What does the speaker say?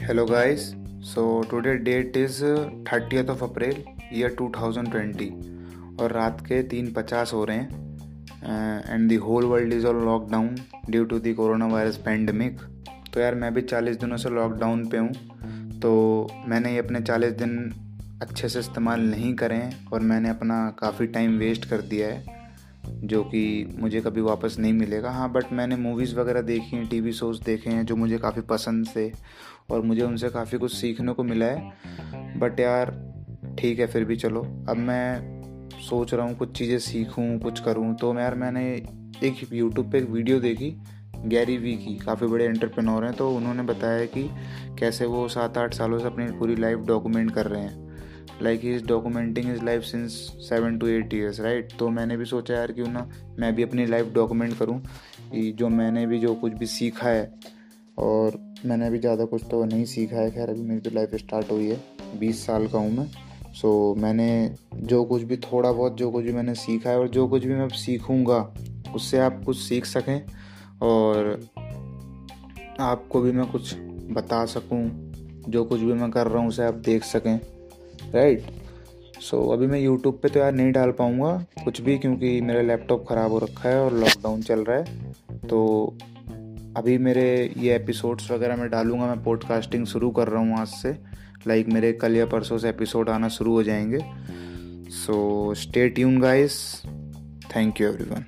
hello, guys. So, today date is thirtieth of April year 2020 और रात के तीन पचास हो रहे हैं and the whole world is all lockdown due to the corona virus pandemic तो यार, मैं भी चालीस दिनों से लॉकडाउन पे हूँ। तो मैंने ये अपने चालीस दिन अच्छे से इस्तेमाल नहीं करें और मैंने अपना काफ़ी टाइम वेस्ट कर दिया है। जो कि मुझे कभी वापस नहीं मिलेगा। हाँ बट मैंने मूवीज़ वगैरह देखी हैं टीवी शोज़ देखे हैं, जो मुझे काफ़ी पसंद थे और मुझे उनसे काफ़ी कुछ सीखने को मिला है। बट यार, ठीक है, फिर भी चलो। अब मैं सोच रहा हूँ कुछ चीज़ें सीखूँ, कुछ करूँ। तो यार, मैंने एक यूट्यूब पे एक वीडियो देखी गैरी वी की। काफ़ी बड़े एंटरप्रेन्योर हैं तो उन्होंने बताया कि कैसे वो सात आठ सालों से अपनी पूरी लाइफ डॉक्यूमेंट कर रहे हैं। Like he is documenting is life since seven to eight years right तो मैंने भी सोचा यार क्यों ना मैं भी अपनी लाइफ डॉक्यूमेंट करूँ जो मैंने भी जो कुछ भी सीखा है और मैंने अभी ज़्यादा कुछ तो नहीं सीखा है। खैर अभी मेरी तो लाइफ स्टार्ट हुई है बीस साल का हूँ मैं। सो so, मैंने जो कुछ भी थोड़ा बहुत जो कुछ भी मैंने सीखा है और जो कुछ भी मैं सीखूँगा उससे आप कुछ सीख सकें और आपको भी मैं कुछ बता सकूँ। जो कुछ भी मैं कर रहा हूँ उसे आप देख सकें। राइट सो so, अभी मैं यूट्यूब पे तो यार नहीं डाल पाऊँगा कुछ भी क्योंकि मेरा लैपटॉप ख़राब हो रखा है और लॉकडाउन चल रहा है। तो अभी मेरे ये एपिसोड्स वगैरह मैं डालूँगा मैं पॉडकास्टिंग शुरू कर रहा हूँ आज से। लाइक मेरे कल या परसों से एपिसोड आना शुरू हो जाएँगे। So stay tune guys thank you everyone